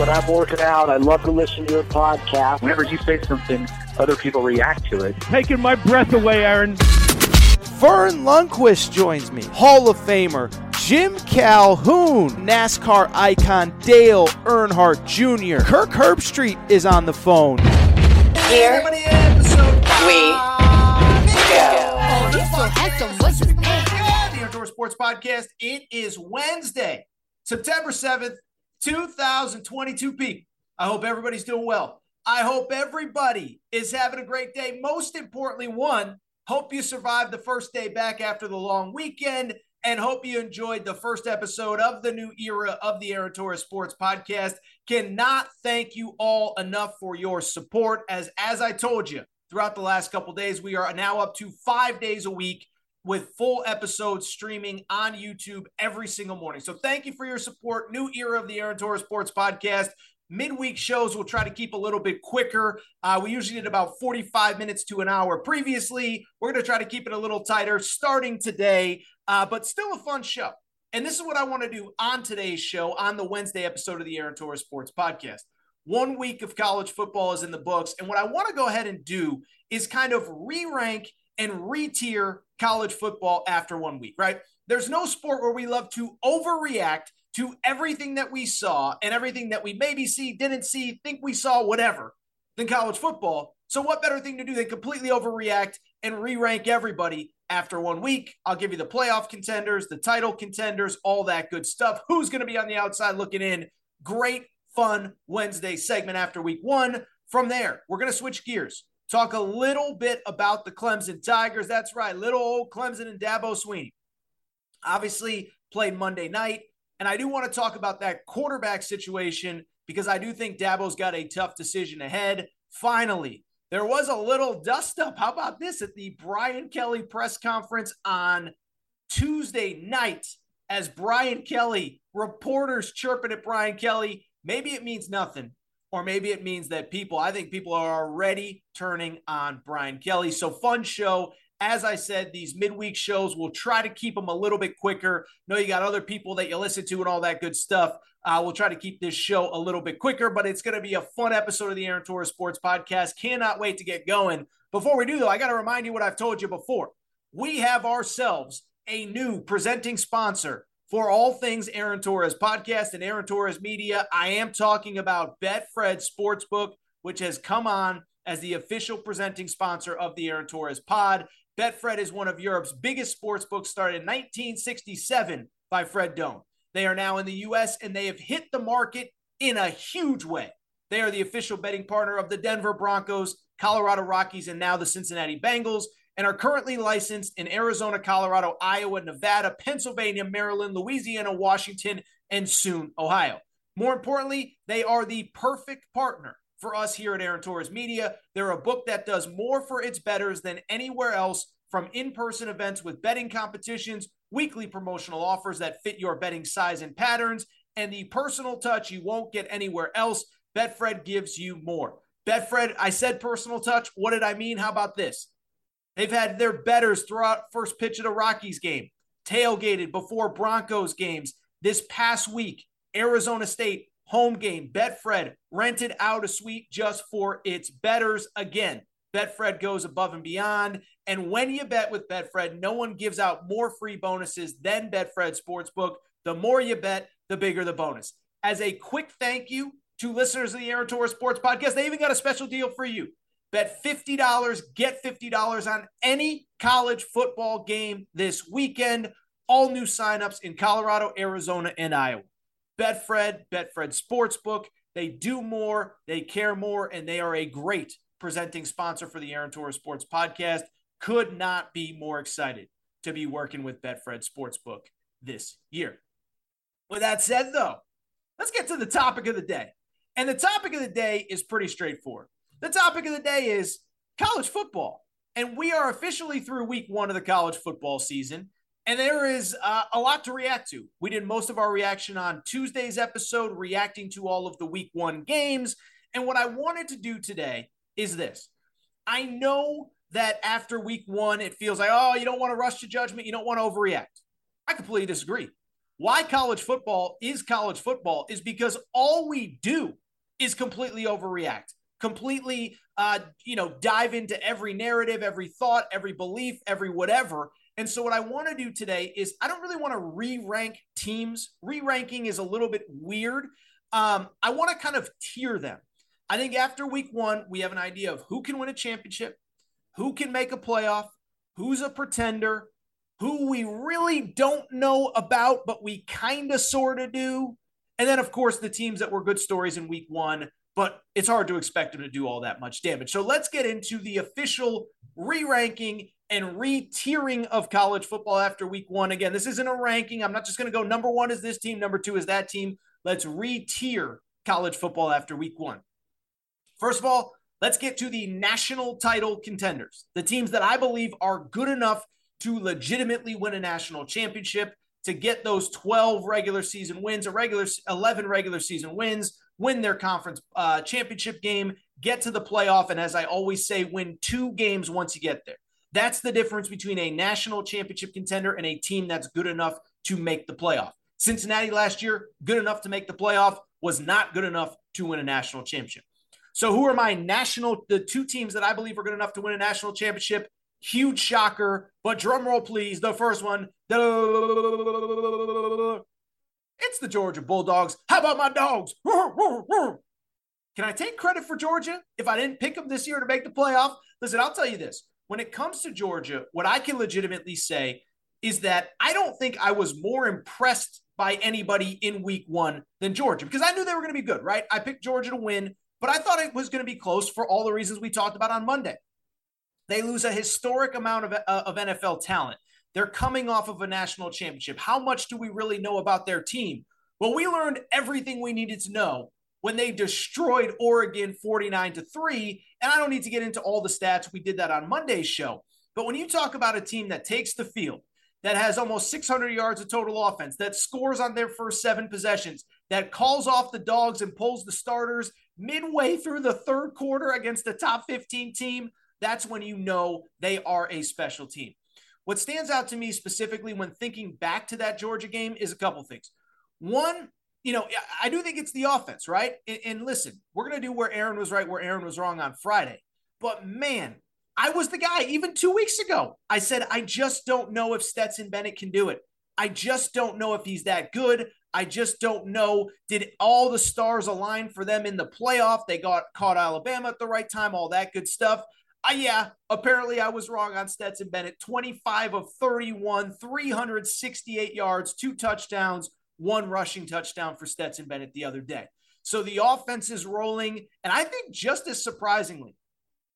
When I'm working out. I love to listen to your podcast. Whenever you say something, other people react to it. Taking my breath away, Aaron. Verne Lundquist joins me. Hall of Famer Jim Calhoun, NASCAR icon Dale Earnhardt Jr. Kirk Herbstreit is on the phone. Here we the Aaron Torres Sports Podcast. It is Wednesday, September 7th, 2022 people. I hope everybody's doing well. I hope everybody is having a great day. Most importantly, one, hope you survived the first day back after the long weekend and hope you enjoyed the first episode of the new era of the Aaron Torres Sports Podcast. Cannot thank you all enough for your support. As as I told you throughout the last couple days, we are now up to five days a week with full episodes streaming on YouTube every single morning. So thank you for your support. New era of the Aaron Torres Sports Podcast. Midweek shows we'll try to keep a little bit quicker. Uh, we usually did about 45 minutes to an hour previously. We're going to try to keep it a little tighter starting today, uh, but still a fun show. And this is what I want to do on today's show, on the Wednesday episode of the Aaron Torres Sports Podcast. One week of college football is in the books. And what I want to go ahead and do is kind of re rank and re-tier college football after one week, right? There's no sport where we love to overreact to everything that we saw and everything that we maybe see, didn't see, think we saw, whatever, than college football. So, what better thing to do than completely overreact and re rank everybody after one week? I'll give you the playoff contenders, the title contenders, all that good stuff. Who's going to be on the outside looking in? Great, fun Wednesday segment after week one. From there, we're going to switch gears talk a little bit about the Clemson Tigers. That's right, little old Clemson and Dabo Swinney. Obviously, played Monday night. And I do want to talk about that quarterback situation because I do think Dabo's got a tough decision ahead. Finally, there was a little dust up. How about this at the Brian Kelly press conference on Tuesday night? As Brian Kelly, reporters chirping at Brian Kelly, maybe it means nothing or maybe it means that people, I think people are already turning on Brian Kelly. So, fun show. As I said, these midweek shows, we'll try to keep them a little bit quicker. Know you got other people that you listen to and all that good stuff. Uh, we'll try to keep this show a little bit quicker, but it's going to be a fun episode of the Aaron Torres Sports Podcast. Cannot wait to get going. Before we do, though, I got to remind you what I've told you before. We have ourselves a new presenting sponsor for all things Aaron Torres podcast and Aaron Torres media. I am talking about Betfred Sportsbook, which has come on as the official presenting sponsor of the Aaron Torres pod. Betfred is one of Europe's biggest sports books, started in 1967 by Fred Done. They are now in the U.S. and they have hit the market in a huge way. They are the official betting partner of the Denver Broncos, Colorado Rockies, and now the Cincinnati Bengals and are currently licensed in Arizona, Colorado, Iowa, Nevada, Pennsylvania, Maryland, Louisiana, Washington, and soon Ohio. More importantly, they are the perfect partner for us here at Aaron Torres Media. They're a book that does more for its betters than anywhere else from in person events with betting competitions, weekly promotional offers that fit your betting size and patterns, and the personal touch you won't get anywhere else. Betfred gives you more. Betfred, I said personal touch. What did I mean? How about this? They've had their betters throughout first pitch of the Rockies game, tailgated before Broncos games. This past week, Arizona State home game, Betfred rented out a suite just for its betters. Again, Betfred goes above and beyond. And when you bet with Betfred, no one gives out more free bonuses than Betfred Sportsbook. The more you bet, the bigger the bonus. As a quick thank you to listeners of the Aaron Torres Sports Podcast, they even got a special deal for you. Bet $50, get $50 on any college football game this weekend. All new signups in Colorado, Arizona, and Iowa. Betfred, Betfred Sportsbook. They do more, they care more, and they are a great presenting sponsor for the Aaron Torres Sports Podcast. Could not be more excited to be working with Betfred Sportsbook this year. With that said, though, let's get to the topic of the day. And the topic of the day is pretty straightforward. The topic of the day is college football. And we are officially through week one of the college football season. And there is uh, a lot to react to. We did most of our reaction on Tuesday's episode, reacting to all of the week one games. And what I wanted to do today is this I know that after week one, it feels like, oh, you don't want to rush to judgment, you don't want to overreact. I completely disagree. Why college football is college football is because all we do is completely overreact, completely, uh, you know, dive into every narrative, every thought, every belief, every whatever. And so, what I want to do today is I don't really want to re rank teams. Re ranking is a little bit weird. Um, I want to kind of tier them. I think after week one, we have an idea of who can win a championship, who can make a playoff, who's a pretender, who we really don't know about, but we kind of sort of do. And then, of course, the teams that were good stories in week one, but it's hard to expect them to do all that much damage. So let's get into the official re ranking and re tiering of college football after week one. Again, this isn't a ranking. I'm not just going to go number one is this team, number two is that team. Let's re tier college football after week one. First of all, let's get to the national title contenders, the teams that I believe are good enough to legitimately win a national championship, to get those 12 regular season wins, a regular 11 regular season wins, win their conference uh, championship game, get to the playoff, and as I always say, win two games once you get there. That's the difference between a national championship contender and a team that's good enough to make the playoff. Cincinnati last year, good enough to make the playoff, was not good enough to win a national championship. So, who are my national, the two teams that I believe are good enough to win a national championship? Huge shocker, but drum roll, please. The first one. It's the Georgia Bulldogs. How about my dogs? Can I take credit for Georgia if I didn't pick them this year to make the playoff? Listen, I'll tell you this. When it comes to Georgia, what I can legitimately say is that I don't think I was more impressed by anybody in week one than Georgia because I knew they were going to be good, right? I picked Georgia to win but I thought it was going to be close for all the reasons we talked about on Monday. They lose a historic amount of, uh, of NFL talent. They're coming off of a national championship. How much do we really know about their team? Well, we learned everything we needed to know when they destroyed Oregon 49 to 3. And I don't need to get into all the stats. We did that on Monday's show. But when you talk about a team that takes the field, that has almost 600 yards of total offense, that scores on their first seven possessions, that calls off the dogs and pulls the starters midway through the third quarter against the top 15 team, that's when you know they are a special team. What stands out to me specifically when thinking back to that Georgia game is a couple things. One, you know, I do think it's the offense, right? And, and listen, we're going to do where Aaron was right, where Aaron was wrong on Friday. But man, I was the guy even two weeks ago. I said, I just don't know if Stetson Bennett can do it. I just don't know if he's that good. I just don't know. Did all the stars align for them in the playoff? They got caught Alabama at the right time, all that good stuff. Uh, yeah, apparently I was wrong on Stetson Bennett. 25 of 31, 368 yards, two touchdowns, one rushing touchdown for Stetson Bennett the other day. So the offense is rolling. And I think just as surprisingly,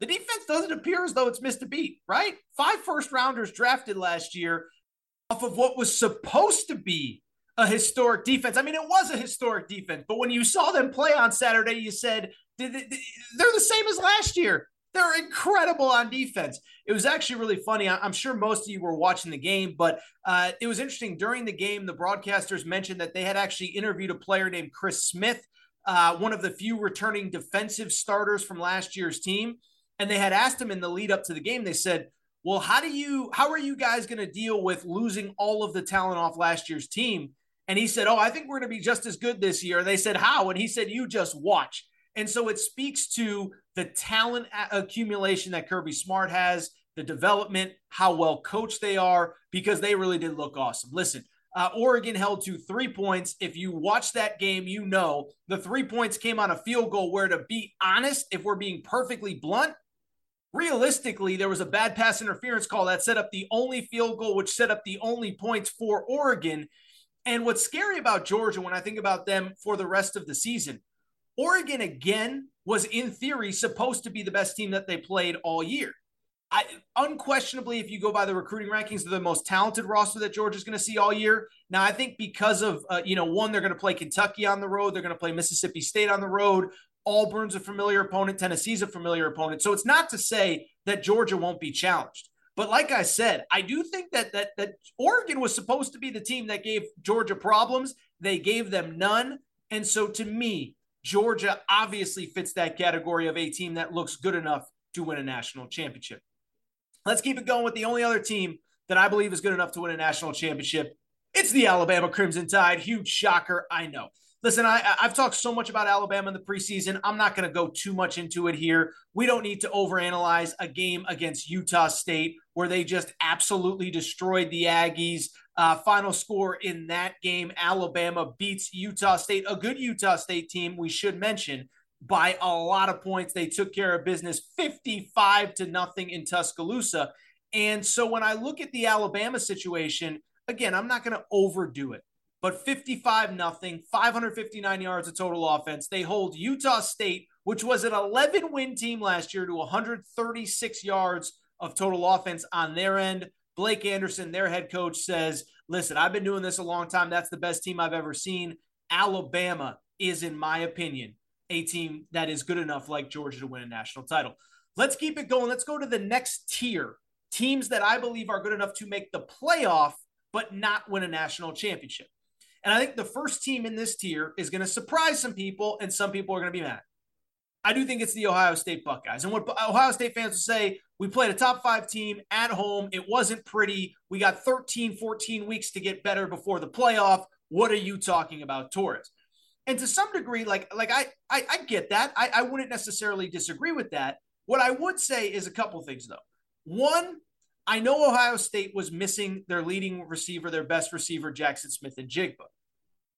the defense doesn't appear as though it's missed a beat, right? Five first rounders drafted last year off of what was supposed to be a historic defense. I mean, it was a historic defense, but when you saw them play on Saturday, you said they're the same as last year. They're incredible on defense. It was actually really funny. I'm sure most of you were watching the game, but uh, it was interesting. During the game, the broadcasters mentioned that they had actually interviewed a player named Chris Smith, uh, one of the few returning defensive starters from last year's team. And they had asked him in the lead up to the game, they said, well, how do you, how are you guys going to deal with losing all of the talent off last year's team? And he said, Oh, I think we're going to be just as good this year. And they said, How? And he said, You just watch. And so it speaks to the talent accumulation that Kirby Smart has, the development, how well coached they are, because they really did look awesome. Listen, uh, Oregon held to three points. If you watch that game, you know the three points came on a field goal where, to be honest, if we're being perfectly blunt, realistically, there was a bad pass interference call that set up the only field goal, which set up the only points for Oregon. And what's scary about Georgia when I think about them for the rest of the season, Oregon again was in theory supposed to be the best team that they played all year. I, unquestionably, if you go by the recruiting rankings, they're the most talented roster that Georgia's going to see all year. Now, I think because of, uh, you know, one, they're going to play Kentucky on the road, they're going to play Mississippi State on the road. Auburn's a familiar opponent, Tennessee's a familiar opponent. So it's not to say that Georgia won't be challenged. But like I said, I do think that that that Oregon was supposed to be the team that gave Georgia problems. They gave them none. And so to me, Georgia obviously fits that category of a team that looks good enough to win a national championship. Let's keep it going with the only other team that I believe is good enough to win a national championship. It's the Alabama Crimson Tide. Huge shocker, I know. Listen, I, have talked so much about Alabama in the preseason. I'm not going to go too much into it here. We don't need to overanalyze a game against Utah State where they just absolutely destroyed the Aggies. Uh, final score in that game Alabama beats Utah State, a good Utah State team, we should mention, by a lot of points. They took care of business 55 to nothing in Tuscaloosa. And so when I look at the Alabama situation, again, I'm not going to overdo it but 55 nothing, 559 yards of total offense. They hold Utah State, which was an 11 win team last year, to 136 yards of total offense on their end. Blake Anderson, their head coach, says, Listen, I've been doing this a long time. That's the best team I've ever seen. Alabama is, in my opinion, a team that is good enough like Georgia to win a national title. Let's keep it going. Let's go to the next tier teams that I believe are good enough to make the playoff, but not win a national championship. And I think the first team in this tier is going to surprise some people, and some people are going to be mad. I do think it's the Ohio State Buckeyes. And what Ohio State fans will say, we played a top five team at home. It wasn't pretty. We got 13, 14 weeks to get better before the playoff. What are you talking about, Torres? And to some degree, like, like I, I, I get that. I, I wouldn't necessarily disagree with that. What I would say is a couple things, though. One, I know Ohio State was missing their leading receiver, their best receiver, Jackson Smith-Njigba.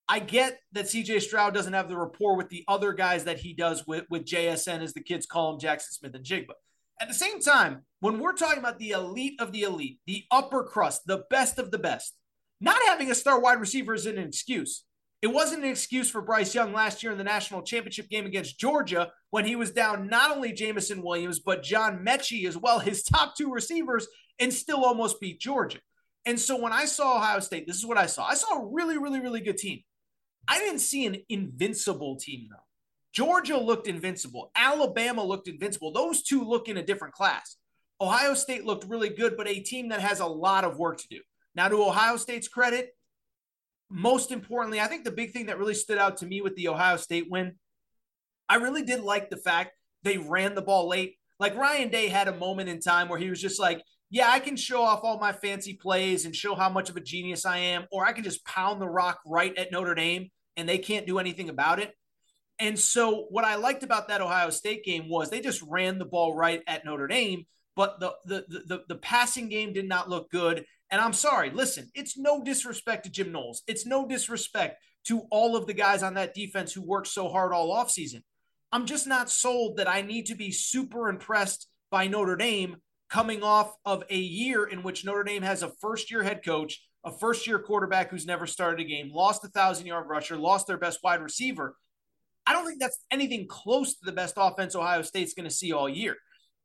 I get that CJ Stroud doesn't have the rapport with the other guys that he does with, with JSN, as the kids call him, Jackson Smith-Njigba. At the same time, when we're talking about the elite of the elite, the upper crust, the best of the best, not having a star wide receiver isn't an excuse. It wasn't an excuse for Bryce Young last year in the national championship game against Georgia when he was down not only Jameson Williams, but John Metchie as well, his top two receivers, and still almost beat Georgia. And so when I saw Ohio State, this is what I saw. I saw a really, really, really good team. I didn't see an invincible team, though. Georgia looked invincible. Alabama looked invincible. Those two look in a different class. Ohio State looked really good, but a team that has a lot of work to do. Now, to Ohio State's credit, most importantly, I think the big thing that really stood out to me with the Ohio State win, I really did like the fact they ran the ball late. Like Ryan Day had a moment in time where he was just like, yeah, I can show off all my fancy plays and show how much of a genius I am, or I can just pound the rock right at Notre Dame and they can't do anything about it. And so what I liked about that Ohio State game was they just ran the ball right at Notre Dame, but the the the, the passing game did not look good. And I'm sorry, listen, it's no disrespect to Jim Knowles. It's no disrespect to all of the guys on that defense who worked so hard all offseason. I'm just not sold that I need to be super impressed by Notre Dame coming off of a year in which Notre Dame has a first year head coach a first year quarterback who's never started a game, lost a thousand yard rusher, lost their best wide receiver. I don't think that's anything close to the best offense Ohio State's going to see all year.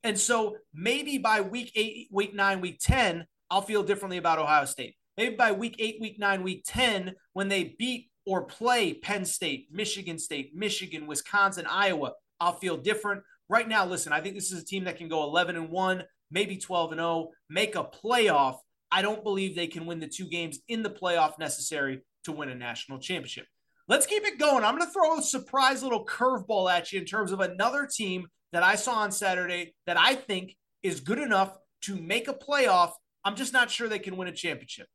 And so maybe by week eight, week nine, week 10, I'll feel differently about Ohio State. Maybe by week eight, week nine, week 10, when they beat or play Penn State, Michigan State, Michigan, Wisconsin, Iowa, I'll feel different. Right now, listen, I think this is a team that can go 11 and 1, maybe 12 and 0, make a playoff I don't believe they can win the two games in the playoff necessary to win a national championship. Let's keep it going. I'm going to throw a surprise little curveball at you in terms of another team that I saw on Saturday that I think is good enough to make a playoff. I'm just not sure they can win a championship.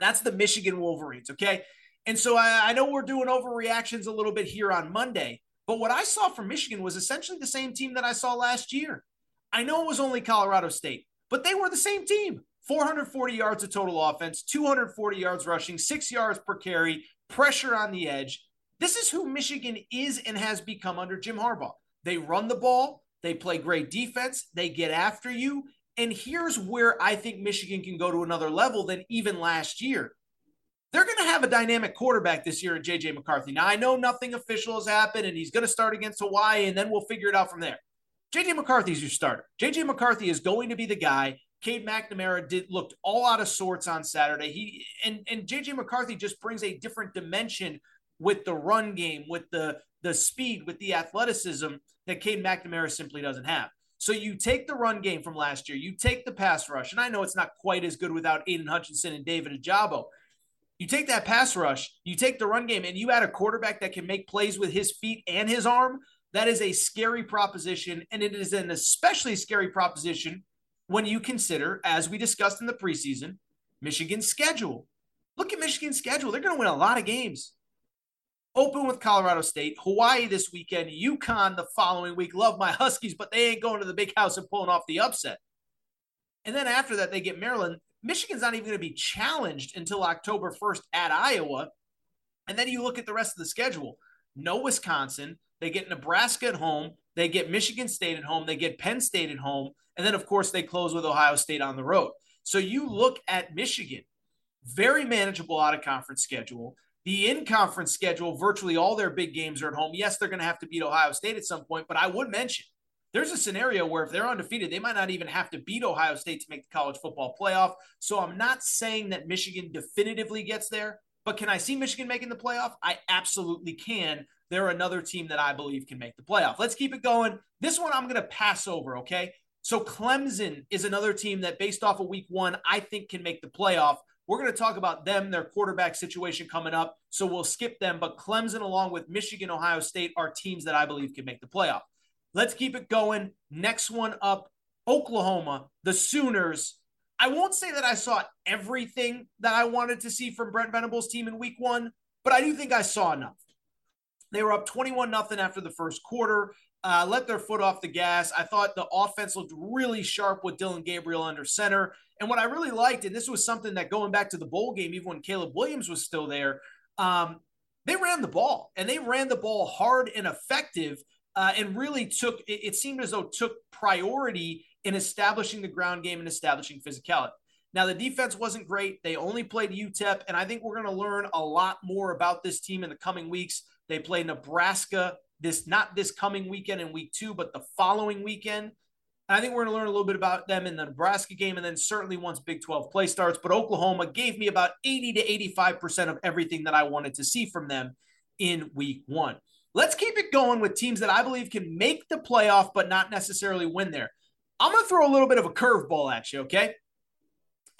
That's the Michigan Wolverines. Okay. And so I, I know we're doing overreactions a little bit here on Monday, But what I saw from Michigan was essentially the same team that I saw last year. I know it was only Colorado State, but they were the same team. 440 yards of total offense, 240 yards rushing, six yards per carry, pressure on the edge. This is who Michigan is and has become under Jim Harbaugh. They run the ball, they play great defense, they get after you. And here's where I think Michigan can go to another level than even last year. They're going to have a dynamic quarterback this year in JJ McCarthy. Now, I know nothing official has happened and he's going to start against Hawaii and then we'll figure it out from there. JJ McCarthy's your starter. JJ McCarthy is going to be the guy. Cade McNamara did looked all out of sorts on Saturday. He and and JJ McCarthy just brings a different dimension with the run game, with the the speed, with the athleticism that Cade McNamara simply doesn't have. So you take the run game from last year, you take the pass rush, and I know it's not quite as good without Aidan Hutchinson and David Ojabo. You take that pass rush, you take the run game, and you add a quarterback that can make plays with his feet and his arm. That is a scary proposition, and it is an especially scary proposition when you consider, as we discussed in the preseason, Michigan's schedule. Look at Michigan's schedule. They're going to win a lot of games. Open with Colorado State, Hawaii this weekend, UConn the following week. Love my Huskies, but they ain't going to the big house and pulling off the upset. And then after that, they get Maryland. Michigan's not even going to be challenged until October 1st at Iowa. And then you look at the rest of the schedule no Wisconsin. They get Nebraska at home. They get Michigan State at home. They get Penn State at home. And then, of course, they close with Ohio State on the road. So you look at Michigan, very manageable out of conference schedule. The in conference schedule, virtually all their big games are at home. Yes, they're going to have to beat Ohio State at some point, but I would mention there's a scenario where if they're undefeated, they might not even have to beat Ohio State to make the college football playoff. So I'm not saying that Michigan definitively gets there, but can I see Michigan making the playoff? I absolutely can. They're another team that I believe can make the playoff. Let's keep it going. This one I'm going to pass over, okay? So Clemson is another team that, based off of week one, I think can make the playoff. We're going to talk about them, their quarterback situation coming up. So we'll skip them. But Clemson, along with Michigan, Ohio State, are teams that I believe can make the playoff. Let's keep it going. Next one up Oklahoma, the Sooners. I won't say that I saw everything that I wanted to see from Brent Venables' team in week one, but I do think I saw enough. They were up 21 nothing after the first quarter. Uh, let their foot off the gas. I thought the offense looked really sharp with Dillon Gabriel under center. And what I really liked, and this was something that going back to the bowl game, even when Caleb Williams was still there, um, they ran the ball and they ran the ball hard and effective uh, and really took, it, it seemed as though took priority in establishing the ground game and establishing physicality. Now, the defense wasn't great. They only played UTEP, and I think we're going to learn a lot more about this team in the coming weeks. They play Nebraska this, not this coming weekend in week two, but the following weekend. I think we're going to learn a little bit about them in the Nebraska game and then certainly once Big 12 play starts. But Oklahoma gave me about 80 to 85% of everything that I wanted to see from them in week one. Let's keep it going with teams that I believe can make the playoff, but not necessarily win there. I'm going to throw a little bit of a curveball at you, okay?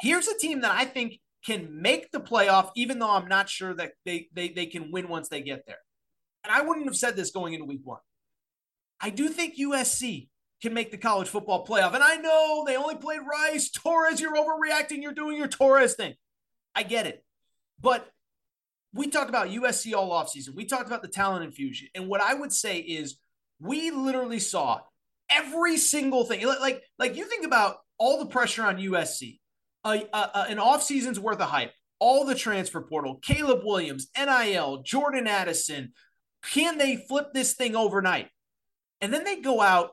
Here's a team that I think can make the playoff, even though I'm not sure that they, they, they can win once they get there. And I wouldn't have said this going into week one. I do think USC can make the college football playoff. And I know they only played Rice. Torres, you're overreacting. You're doing your Torres thing. I get it. But we talked about USC all offseason. We talked about the talent infusion. And what I would say is we literally saw every single thing. Like, like you think about all the pressure on USC, uh, uh, an offseason's worth of hype, all the transfer portal, Caleb Williams, NIL, Jordan Addison. Can they flip this thing overnight? And then they go out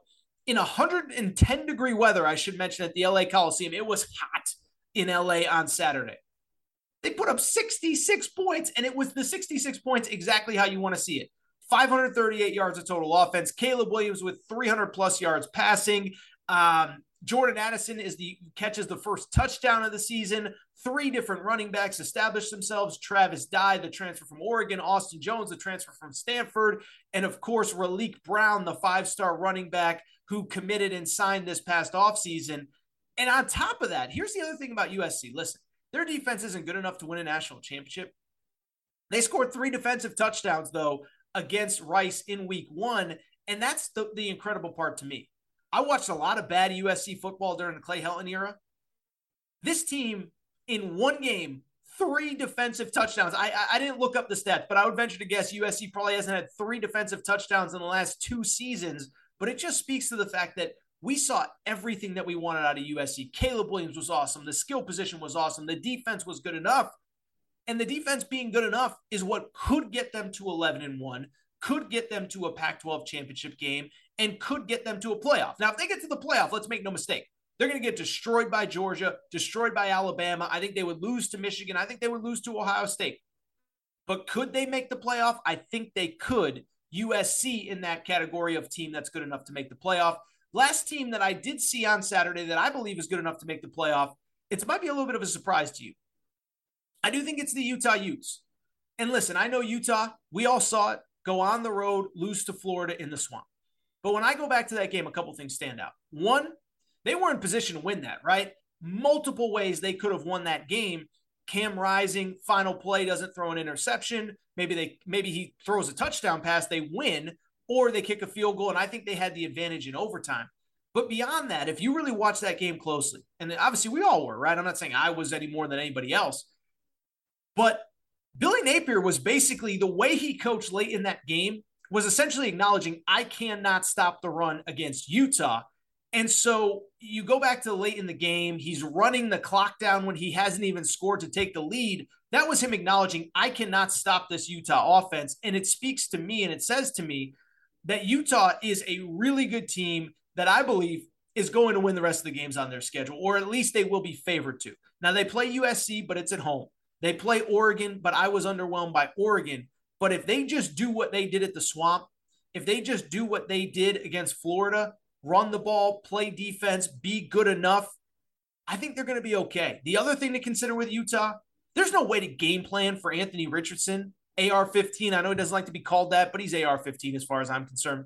in 110 degree weather, I should mention, at the LA Coliseum. It was hot in LA on Saturday. They put up 66 points, and it was the 66 points exactly how you want to see it. 538 yards of total offense. Caleb Williams with 300 plus yards passing. Um, Jordan Addison is the catches the first touchdown of the season. Three different running backs established themselves. Travis Dye, the transfer from Oregon, Austin Jones, the transfer from Stanford, and of course, Raleek Brown, the five-star running back who committed and signed this past offseason. And on top of that, here's the other thing about USC. Listen, their defense isn't good enough to win a national championship. They scored three defensive touchdowns, though, against Rice in week one. And that's the, the incredible part to me. I watched a lot of bad USC football during the Clay Helton era. This team, in one game, three defensive touchdowns. I, I, I didn't look up the stats, but I would venture to guess USC probably hasn't had three defensive touchdowns in the last two seasons. But it just speaks to the fact that we saw everything that we wanted out of USC. Caleb Williams was awesome. The skill position was awesome. The defense was good enough. And the defense being good enough is what could get them to 11 and 1, could get them to a Pac 12 championship game, and could get them to a playoff. Now, if they get to the playoff, let's make no mistake, they're going to get destroyed by Georgia, destroyed by Alabama. I think they would lose to Michigan. I think they would lose to Ohio State. But could they make the playoff? I think they could. USC in that category of team that's good enough to make the playoff. Last team that I did see on Saturday that I believe is good enough to make the playoff, it might be a little bit of a surprise to you. I do think it's the Utah Utes. And listen, I know Utah, we all saw it go on the road, lose to Florida in the swamp. But when I go back to that game, a couple things stand out. One, they were in position to win that, right? Multiple ways they could have won that game. Cam Rising, final play, doesn't throw an interception. Maybe they maybe he throws a touchdown pass, they win, or they kick a field goal. And I think they had the advantage in overtime. But beyond that, if you really watch that game closely, and obviously we all were, right? I'm not saying I was any more than anybody else, but Billy Napier was basically the way he coached late in that game was essentially acknowledging I cannot stop the run against Utah. And so you go back to late in the game, he's running the clock down when he hasn't even scored to take the lead. That was him acknowledging, I cannot stop this Utah offense. And it speaks to me and it says to me that Utah is a really good team that I believe is going to win the rest of the games on their schedule, or at least they will be favored to. Now, they play USC, but it's at home. They play Oregon, but I was underwhelmed by Oregon. But if they just do what they did at the swamp, if they just do what they did against Florida, run the ball, play defense, be good enough, I think they're going to be okay. The other thing to consider with Utah, there's no way to game plan for Anthony Richardson. AR 15, I know he doesn't like to be called that, but he's AR 15 as far as I'm concerned.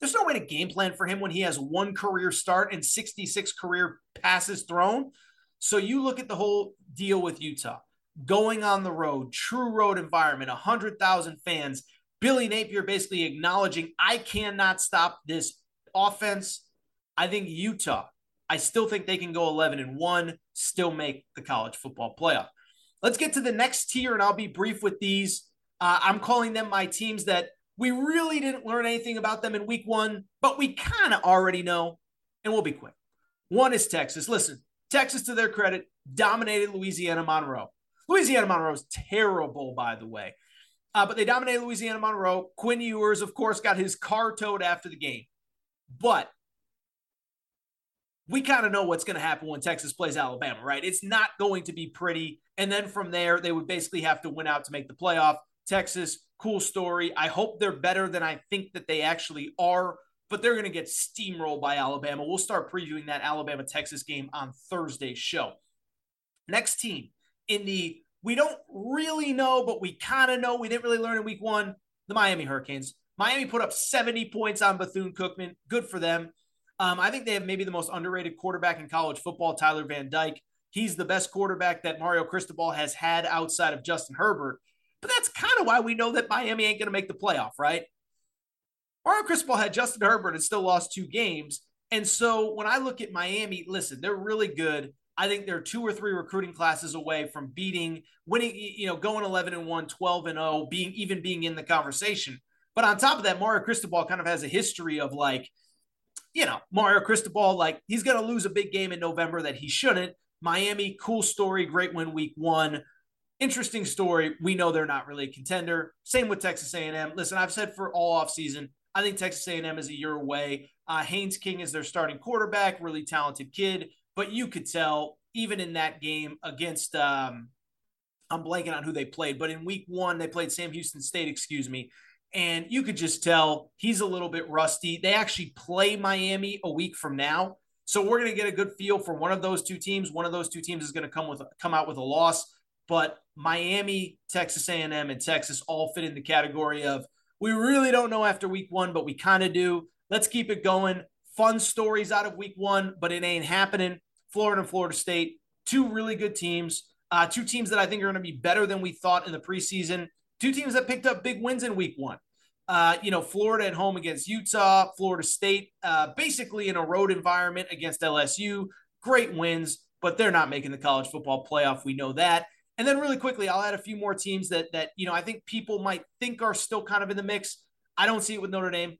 There's no way to game plan for him when he has one career start and 66 career passes thrown. So you look at the whole deal with Utah going on the road, true road environment, 100,000 fans. Billy Napier basically acknowledging, I cannot stop this offense. I think Utah, I still think they can go 11 and 1, still make the college football playoff. Let's get to the next tier, and I'll be brief with these. Uh, I'm calling them my teams that we really didn't learn anything about them in week one, but we kind of already know, and we'll be quick. One is Texas. Listen, Texas, to their credit, dominated Louisiana Monroe. Louisiana Monroe is terrible, by the way. Uh, but they dominated Louisiana Monroe. Quinn Ewers, of course, got his car towed after the game. But we kind of know what's going to happen when Texas plays Alabama, right? It's not going to be pretty. And then from there, they would basically have to win out to make the playoff. Texas, cool story. I hope they're better than I think that they actually are but they're going to get steamrolled by Alabama. We'll start previewing that Alabama Texas game on Thursday's show. Next team in the we don't really know, but we kind of know. We didn't really learn in week one the Miami Hurricanes. Miami put up 70 points on Bethune Cookman. Good for them. Um, I think they have maybe the most underrated quarterback in college football, Tyler Van Dyke. He's the best quarterback that Mario Cristobal has had outside of Justin Herbert. But that's kind of why we know that Miami ain't going to make the playoff, right? Mario Cristobal had Justin Herbert and still lost two games. And so when I look at Miami, listen, they're really good. I think they're two or three recruiting classes away from beating, winning, you know, going 11 and 1, 12 and 0, being even being in the conversation. But on top of that, Mario Cristobal kind of has a history of like, you know, Mario Cristobal, like he's going to lose a big game in November that he shouldn't. Miami, cool story, great win week one. Interesting story. We know they're not really a contender. Same with Texas A&M. Listen, I've said for all off season, I think Texas A&M is a year away. Uh, Haynes King is their starting quarterback, really talented kid, but you could tell even in that game against um, I'm blanking on who they played, but in week one they played Sam Houston State, excuse me, and you could just tell he's a little bit rusty. They actually play Miami a week from now, so we're going to get a good feel for one of those two teams. One of those two teams is going to come with come out with a loss, but Miami, Texas A&M, and Texas all fit in the category of we really don't know after week one, but we kind of do. Let's keep it going. Fun stories out of week one, but it ain't happening. Florida and Florida State, two really good teams. Uh, two teams that I think are going to be better than we thought in the preseason. Two teams that picked up big wins in week one. Uh, you know, Florida at home against Utah, Florida State, uh, basically in a road environment against LSU. Great wins, but they're not making the college football playoff. We know that. And then really quickly, I'll add a few more teams that that you know I think people might think are still kind of in the mix. I don't see it with Notre Dame.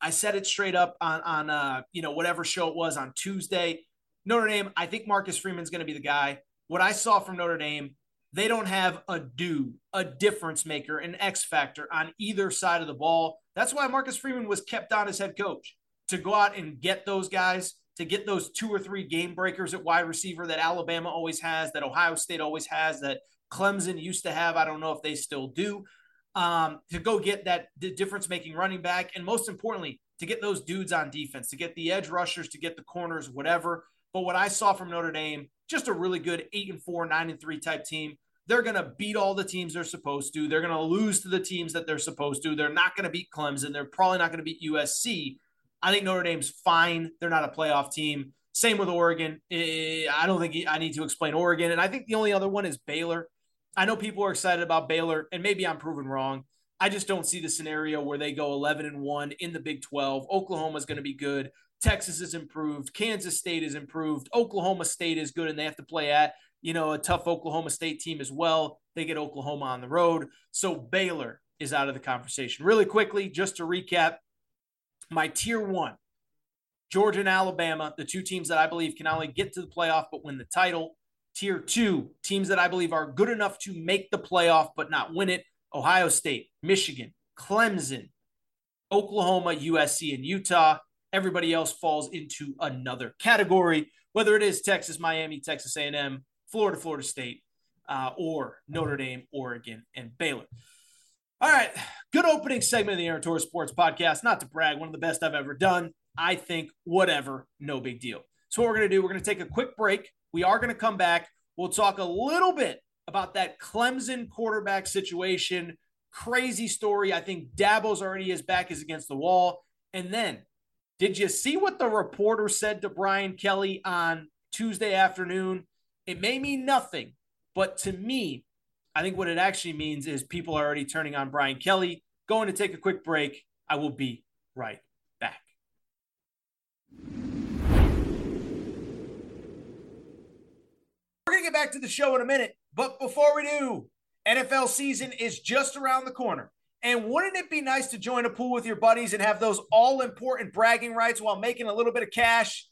I said it straight up on on uh, you know whatever show it was on Tuesday. Notre Dame, I think Marcus Freeman's going to be the guy. What I saw from Notre Dame, they don't have a do, a difference maker, an X factor on either side of the ball. That's why Marcus Freeman was kept on as head coach to go out and get those guys, to get those two or three game breakers at wide receiver that Alabama always has, that Ohio State always has, that Clemson used to have. I don't know if they still do. Um, to go get that the difference making running back. And most importantly, to get those dudes on defense, to get the edge rushers, to get the corners, whatever. But what I saw from Notre Dame, just a really good eight and four, nine and three type team. They're going to beat all the teams they're supposed to. They're going to lose to the teams that they're supposed to. They're not going to beat Clemson. They're probably not going to beat USC. I think Notre Dame's fine. They're not a playoff team. Same with Oregon. Eh, I don't think I need to explain Oregon. And I think the only other one is Baylor. I know people are excited about Baylor, and maybe I'm proven wrong. I just don't see the scenario where they go 11 and 1 in the Big 12. Oklahoma is going to be good. Texas is improved. Kansas State is improved. Oklahoma State is good, and they have to play at you know a tough Oklahoma State team as well. They get Oklahoma on the road, so Baylor is out of the conversation. Really quickly, just to recap, my tier one, Georgia and Alabama, the two teams that I believe can not only get to the playoff but win the title. Tier two, teams that I believe are good enough to make the playoff but not win it. Ohio State, Michigan, Clemson, Oklahoma, USC, and Utah. Everybody else falls into another category, whether it is Texas, Miami, Texas A&M, Florida, Florida State, uh, or Notre Dame, Oregon, and Baylor. All right, good opening segment of the Aaron Torres Sports Podcast. Not to brag, one of the best I've ever done. I think whatever, no big deal. So what we're going to do, we're going to take a quick break. We are going to come back. We'll talk a little bit about that Clemson quarterback situation. Crazy story. I think Dabo's already his back is against the wall. And then, did you see what the reporter said to Brian Kelly on Tuesday afternoon? It may mean nothing, but to me, I think what it actually means is people are already turning on Brian Kelly. Going to take a quick break. I will be right back. We're going to get back to the show in a minute. But before we do, NFL season is just around the corner. And wouldn't it be nice to join a pool with your buddies and have those all important bragging rights while making a little bit of cash?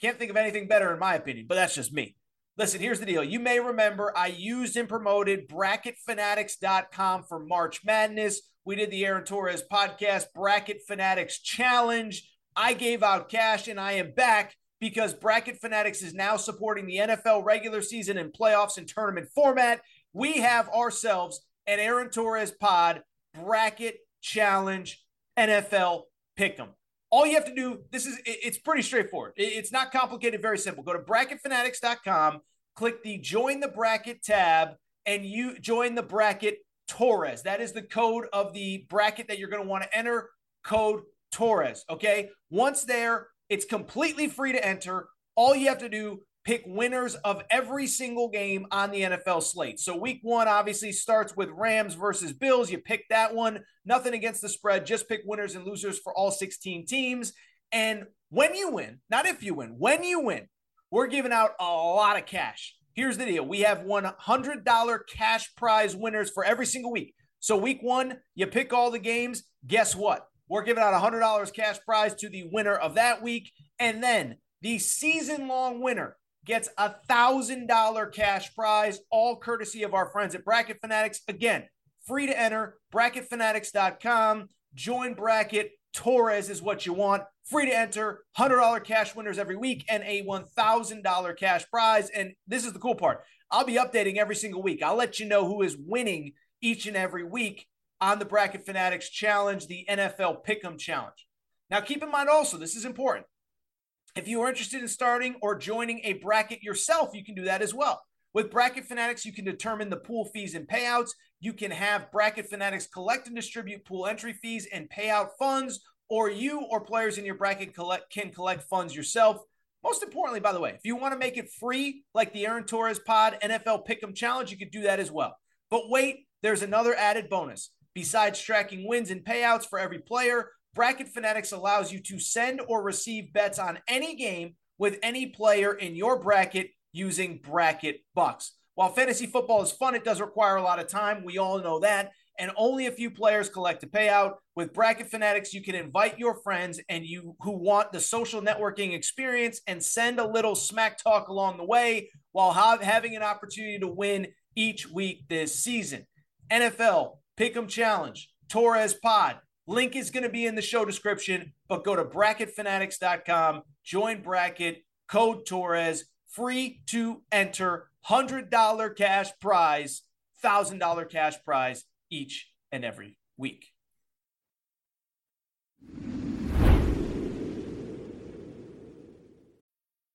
Can't think of anything better, in my opinion, but that's just me. Listen, here's the deal. You may remember I used and promoted bracketfanatics.com for March Madness. We did the Aaron Torres podcast, Bracket Fanatics Challenge. I gave out cash and I am back because Bracket Fanatics is now supporting the NFL regular season and playoffs and tournament format. We have ourselves an Aaron Torres Pod Bracket Challenge NFL Pick'em. All you have to do, this is it's pretty straightforward. It's not complicated, very simple. Go to bracketfanatics.com, click the join the bracket tab, and you join the bracket Torres. That is the code of the bracket that you're going to want to enter. Code Torres. Okay. Once there, it's completely free to enter. All you have to do pick winners of every single game on the NFL slate. So week 1 obviously starts with Rams versus Bills. You pick that one. Nothing against the spread, just pick winners and losers for all 16 teams. And when you win, not if you win, when you win, we're giving out a lot of cash. Here's the deal. We have $100 cash prize winners for every single week. So week 1, you pick all the games, guess what? We're giving out $100 cash prize to the winner of that week. And then the season long winner gets a $1,000 cash prize, all courtesy of our friends at Bracket Fanatics. Again, free to enter, bracketfanatics.com. Join Bracket. Torres is what you want. Free to enter, $100 cash winners every week, and a $1,000 cash prize. And this is the cool part I'll be updating every single week. I'll let you know who is winning each and every week on the Bracket Fanatics Challenge, the NFL Pick'em Challenge. Now, keep in mind also, this is important. If you are interested in starting or joining a bracket yourself, you can do that as well. With Bracket Fanatics, you can determine the pool fees and payouts. You can have Bracket Fanatics collect and distribute pool entry fees and payout funds, or you or players in your bracket collect, can collect funds yourself. Most importantly, by the way, if you want to make it free, like the Aaron Torres Pod NFL Pick'em Challenge, you could do that as well. But wait, there's another added bonus. Besides tracking wins and payouts for every player, Bracket Fanatics allows you to send or receive bets on any game with any player in your bracket using Bracket Bucks. While fantasy football is fun, it does require a lot of time. We all know that. And only a few players collect a payout. With Bracket Fanatics, you can invite your friends and you who want the social networking experience and send a little smack talk along the way while ha- having an opportunity to win each week this season. NFL Pick'em Challenge, Torres Pod. Link is going to be in the show description, but go to bracketfanatics.com, join Bracket, code Torres, free to enter, $100 cash prize, $1,000 cash prize each and every week.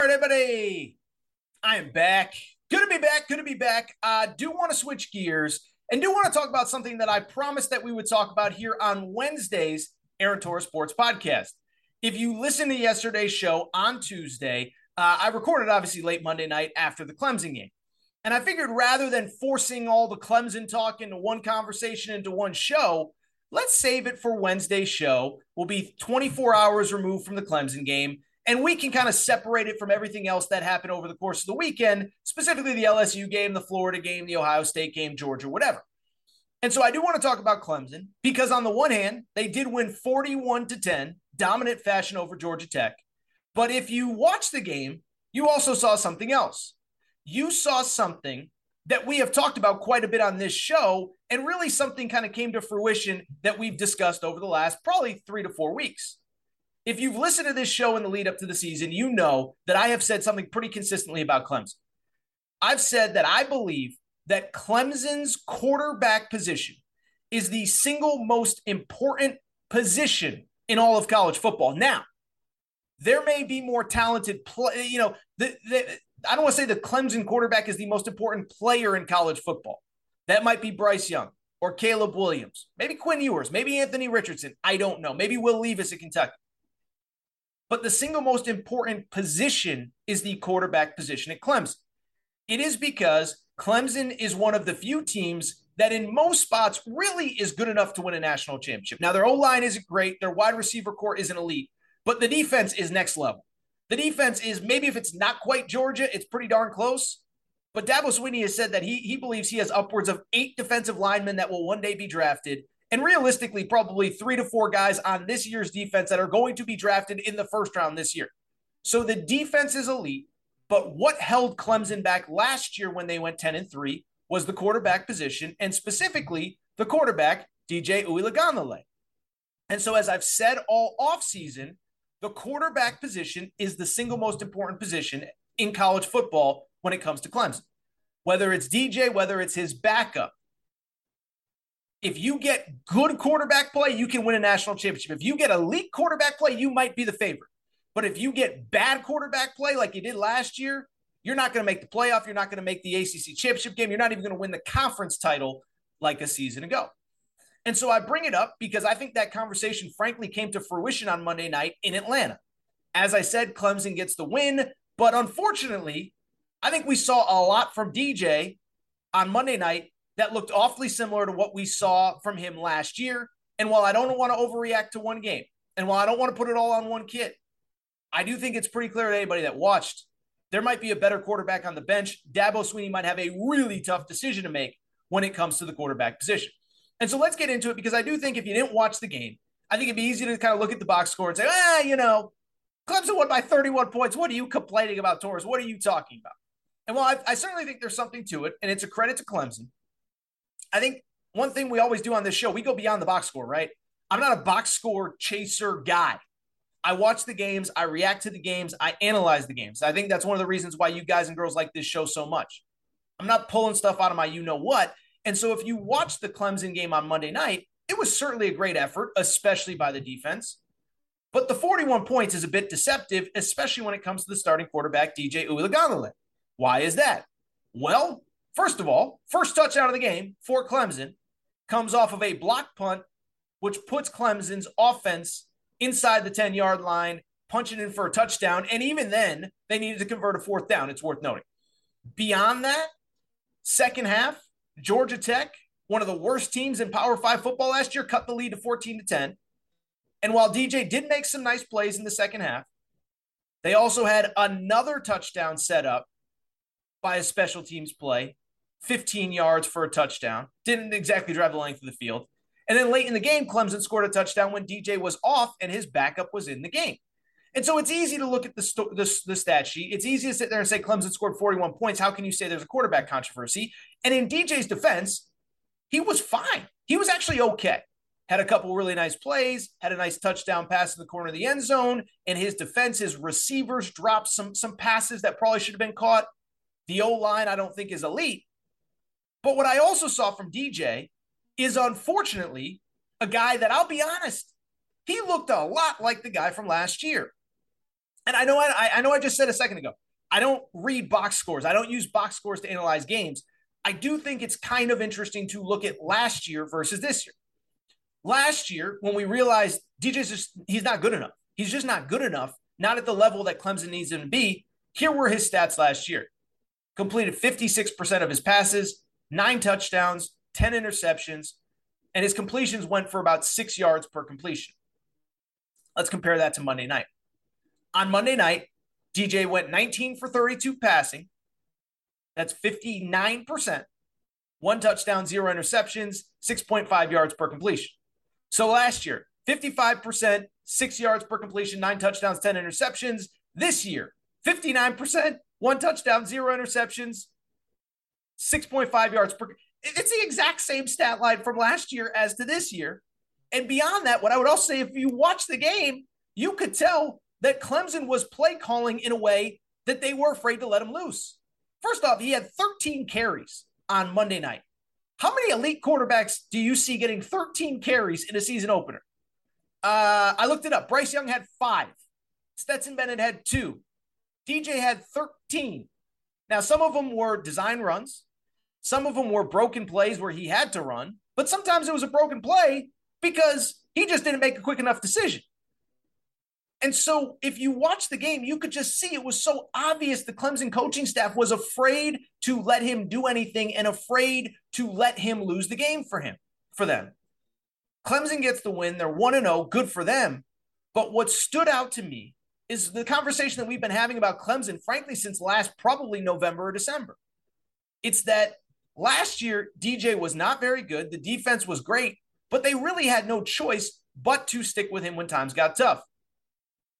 All right, everybody. I am back. Good to be back. Good to be back. I uh, do want to switch gears and do want to talk about something that I promised that we would talk about here on Wednesday's Aaron Torres Sports Podcast. If you listen to yesterday's show on Tuesday, uh, I recorded obviously late Monday night after the Clemson game. And I figured rather than forcing all the Clemson talk into one conversation into one show, let's save it for Wednesday's show. We'll be 24 hours removed from the Clemson game, and we can kind of separate it from everything else that happened over the course of the weekend, specifically the LSU game, the Florida game, the Ohio State game, Georgia, whatever. And so I do want to talk about Clemson because on the one hand, they did win 41 to 10, dominant fashion over Georgia Tech. But if you watch the game, you also saw something else you saw something that we have talked about quite a bit on this show, and really something kind of came to fruition that we've discussed over the last probably three to four weeks. If you've listened to this show in the lead up to the season, you know that I have said something pretty consistently about Clemson. I've said that I believe that Clemson's quarterback position is the single most important position in all of college football. Now, there may be more talented play, you know, the, the I don't want to say the Clemson quarterback is the most important player in college football. That might be Bryce Young or Caleb Williams, maybe Quinn Ewers, maybe Anthony Richardson. I don't know. Maybe Will Levis at Kentucky. But the single most important position is the quarterback position at Clemson. It is because Clemson is one of the few teams that in most spots really is good enough to win a national championship. Now, their O line isn't great, their wide receiver core isn't elite, but the defense is next level. The defense is maybe if it's not quite Georgia, it's pretty darn close. But Dabo Swinney has said that he he believes he has upwards of eight defensive linemen that will one day be drafted, and realistically, probably three to four guys on this year's defense that are going to be drafted in the first round this year. So the defense is elite. But what held Clemson back last year when they went 10 and 3 was the quarterback position, and specifically the quarterback, DJ Uiagalelei. And so, as I've said all offseason, the quarterback position is the single most important position in college football when it comes to Clemson. Whether it's DJ, whether it's his backup. If you get good quarterback play, you can win a national championship. If you get elite quarterback play, you might be the favorite. But if you get bad quarterback play like you did last year, you're not going to make the playoff. You're not going to make the ACC championship game. You're not even going to win the conference title like a season ago. And so I bring it up because I think that conversation, frankly, came to fruition on Monday night in Atlanta. As I said, Clemson gets the win. But unfortunately, I think we saw a lot from DJ on Monday night that looked awfully similar to what we saw from him last year. And while I don't want to overreact to one game, and while I don't want to put it all on one kid, I do think it's pretty clear to anybody that watched there might be a better quarterback on the bench. Dabo Swinney might have a really tough decision to make when it comes to the quarterback position. And so let's get into it because I do think if you didn't watch the game, I think it'd be easy to kind of look at the box score and say, ah, you know, Clemson won by 31 points. What are you complaining about, Torres? What are you talking about? And while I, I certainly think there's something to it, and it's a credit to Clemson, I think one thing we always do on this show, we go beyond the box score, right? I'm not a box score chaser guy. I watch the games, I react to the games, I analyze the games. I think that's one of the reasons why you guys and girls like this show so much. I'm not pulling stuff out of my you know what. And so if you watch the Clemson game on Monday night, it was certainly a great effort, especially by the defense. But the 41 points is a bit deceptive, especially when it comes to the starting quarterback, DJ Uiagalelei. Why is that? Well, first of all, first touchdown of the game for Clemson comes off of a block punt, which puts Clemson's offense inside the 10 yard line, punching in for a touchdown. And even then, they needed to convert a fourth down. It's worth noting. Beyond that, second half, Georgia Tech, one of the worst teams in Power Five football last year, cut the lead to 14 to 10. And while DJ did make some nice plays in the second half, they also had another touchdown set up by a special teams play, 15 yards for a touchdown. Didn't exactly drive the length of the field. And then late in the game, Clemson scored a touchdown when DJ was off and his backup was in the game. And so it's easy to look at the, sto- the, the stat sheet. It's easy to sit there and say Clemson scored 41 points. How can you say there's a quarterback controversy? And in DJ's defense, he was fine. He was actually okay. Had a couple really nice plays, had a nice touchdown pass in the corner of the end zone. And his defense, his receivers dropped some, some passes that probably should have been caught. The O line, I don't think, is elite. But what I also saw from DJ is unfortunately a guy that I'll be honest, he looked a lot like the guy from last year. And I know I, I know I just said a second ago, I don't read box scores. I don't use box scores to analyze games. I do think it's kind of interesting to look at last year versus this year. Last year, when we realized DJ's just he's not good enough. He's just not good enough, not at the level that Clemson needs him to be. Here were his stats last year. Completed 56% of his passes, nine touchdowns, 10 interceptions, and his completions went for about six yards per completion. Let's compare that to Monday night. On Monday night, DJ went 19 for 32 passing. That's 59%. One touchdown, zero interceptions, 6.5 yards per completion. So last year, 55%, six yards per completion, nine touchdowns, 10 interceptions. This year, 59%, one touchdown, zero interceptions, 6.5 yards per. It's the exact same stat line from last year as to this year. And beyond that, what I would also say, if you watch the game, you could tell that Clemson was play calling in a way that they were afraid to let him loose. First off, he had 13 carries on Monday night. How many elite quarterbacks do you see getting 13 carries in a season opener? Uh, I looked it up. Bryce Young had five. Stetson Bennett had two. DJ had 13. Now, some of them were design runs. Some of them were broken plays where he had to run, but sometimes it was a broken play because he just didn't make a quick enough decision. And so, if you watch the game, you could just see it was so obvious the Clemson coaching staff was afraid to let him do anything and afraid to let him lose the game for him, for them. Clemson gets the win. They're 1 0, good for them. But what stood out to me is the conversation that we've been having about Clemson, frankly, since last probably November or December. It's that last year, DJ was not very good. The defense was great, but they really had no choice but to stick with him when times got tough.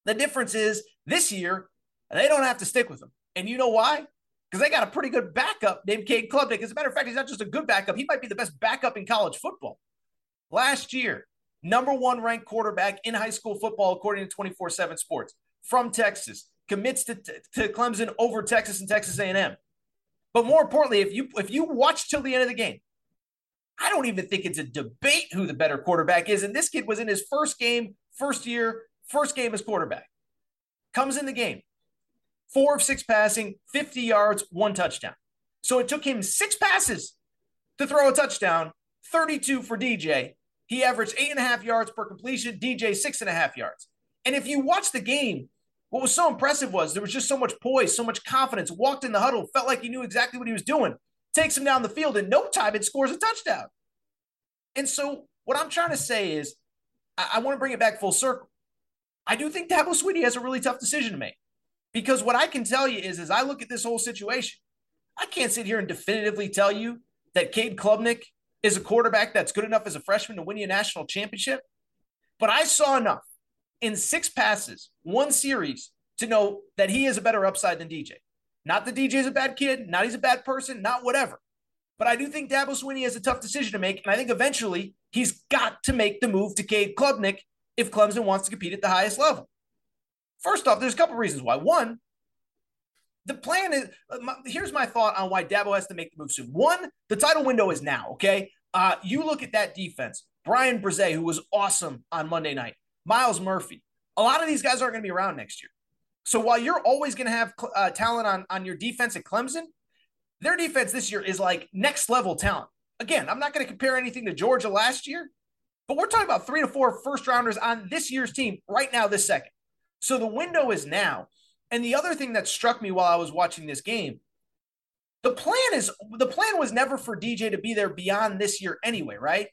The difference is this year, they don't have to stick with him. And you know why? Because they got a pretty good backup named Cade Klubnik. As a matter of fact, he's not just a good backup, he might be the best backup in college football. Last year, number one ranked quarterback in high school football, according to 24 7 Sports, from Texas, commits to, to Clemson over Texas and Texas A&M. But more importantly, if you if you watch till the end of the game, I don't even think it's a debate who the better quarterback is. And this kid was in his first game, first year, first game as quarterback. Comes in the game, four of six passing, 50 yards, one touchdown. So it took him six passes to throw a touchdown, 32 for DJ. He averaged eight and a half yards per completion, DJ six and a half yards. And if you watch the game, what was so impressive was there was just so much poise, so much confidence. Walked in the huddle, felt like he knew exactly what he was doing. Takes him down the field in no time and scores a touchdown. And so, what I'm trying to say is, I, I want to bring it back full circle. I do think Dabo Swinney has a really tough decision to make because what I can tell you is, as I look at this whole situation, I can't sit here and definitively tell you that Cade Klubnik is a quarterback that's good enough as a freshman to win you a national championship. But I saw enough in six passes, one series, to know that he is a better upside than DJ. Not that DJ is a bad kid, not he's a bad person, not whatever. But I do think Dabo Swinney has a tough decision to make. And I think eventually he's got to make the move to Cade Klubnik if Clemson wants to compete at the highest level. First off, there's a couple reasons why. One, the plan is uh, here's my thought on why Dabo has to make the move soon. One, the title window is now, okay? Uh, you look at that defense. Bryan Bresee, who was awesome on Monday night, Myles Murphy. A lot of these guys aren't going to be around next year. So while you're always going to have uh, talent on, on your defense at Clemson, their defense this year is like next level talent. Again, I'm not going to compare anything to Georgia last year, but we're talking about three to four first rounders on this year's team right now, this second. So the window is now. And the other thing that struck me while I was watching this game, the plan is the plan was never for DJ to be there beyond this year anyway, right?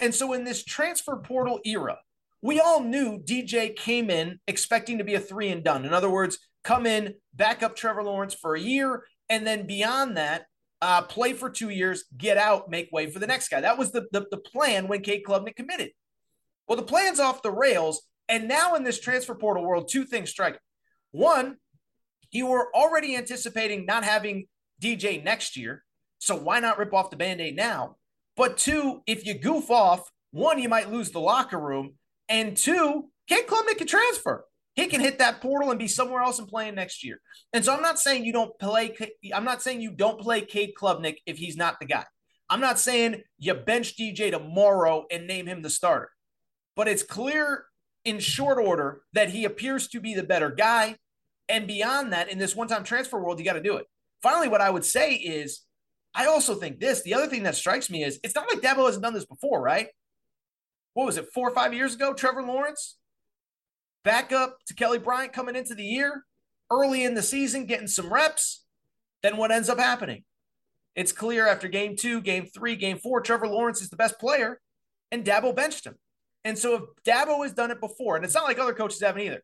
And so in this transfer portal era, we all knew DJ came in expecting to be a three and done. In other words, come in, back up Trevor Lawrence for a year, and then beyond that, uh, play for two years, get out, make way for the next guy. That was the, the, the plan when Cade Klubnik committed. Well, the plan's off the rails. And now in this transfer portal world, two things strike. One, you were already anticipating not having DJ next year. So why not rip off the band aid now? But two, if you goof off, one, you might lose the locker room. And two, Cade Klubnik can transfer. He can hit that portal and be somewhere else and playing next year. And so I'm not saying you don't play. I'm not saying you don't play Cade Klubnik if he's not the guy. I'm not saying you bench DJ tomorrow and name him the starter. But it's clear in short order that he appears to be the better guy. And beyond that, in this one time transfer world, you got to do it. Finally, what I would say is I also think this the other thing that strikes me is it's not like Dabo hasn't done this before, right? What was it, four or five years ago? Trevor Lawrence, back up to Kelly Bryant coming into the year, early in the season, getting some reps. Then what ends up happening? It's clear after game two, game three, game four, Trevor Lawrence is the best player, and Dabo benched him. And so if Dabo has done it before, and it's not like other coaches haven't either.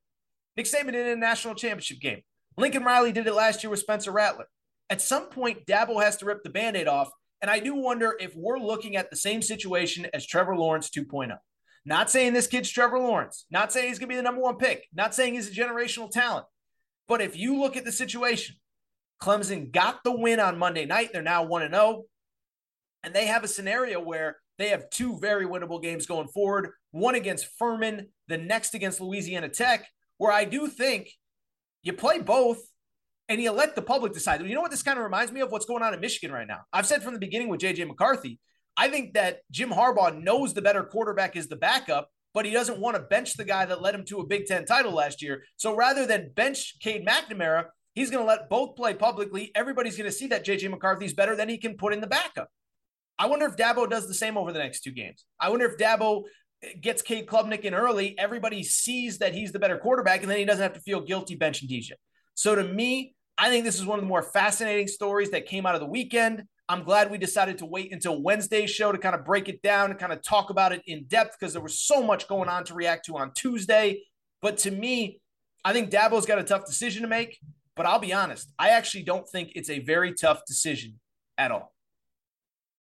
Nick Saban did it in a national championship game. Lincoln Riley did it last year with Spencer Rattler. At some point, Dabo has to rip the band aid off. And I do wonder if we're looking at the same situation as Trevor Lawrence 2.0. Not saying this kid's Trevor Lawrence, not saying he's going to be the number one pick, not saying he's a generational talent. But if you look at the situation, Clemson got the win on Monday night. They're now 1 0. And they have a scenario where they have two very winnable games going forward one against Furman, the next against Louisiana Tech, where I do think you play both and you let the public decide. You know what this kind of reminds me of? What's going on in Michigan right now? I've said from the beginning with JJ McCarthy, I think that Jim Harbaugh knows the better quarterback is the backup, but he doesn't want to bench the guy that led him to a Big Ten title last year. So rather than bench Cade McNamara, he's going to let both play publicly. Everybody's going to see that JJ McCarthy's better than he can put in the backup. I wonder if Dabo does the same over the next two games. I wonder if Dabo eh, gets Cade Klubnik in early. Everybody sees that he's the better quarterback, and then he doesn't have to feel guilty benching DJ. So to me, I think this is one of the more fascinating stories that came out of the weekend. I'm glad we decided to wait until Wednesday's show to kind of break it down and kind of talk about it in depth because there was so much going on to react to on Tuesday. But to me, I think Dabo's got a tough decision to make. But I'll be honest, I actually don't think it's a very tough decision at all.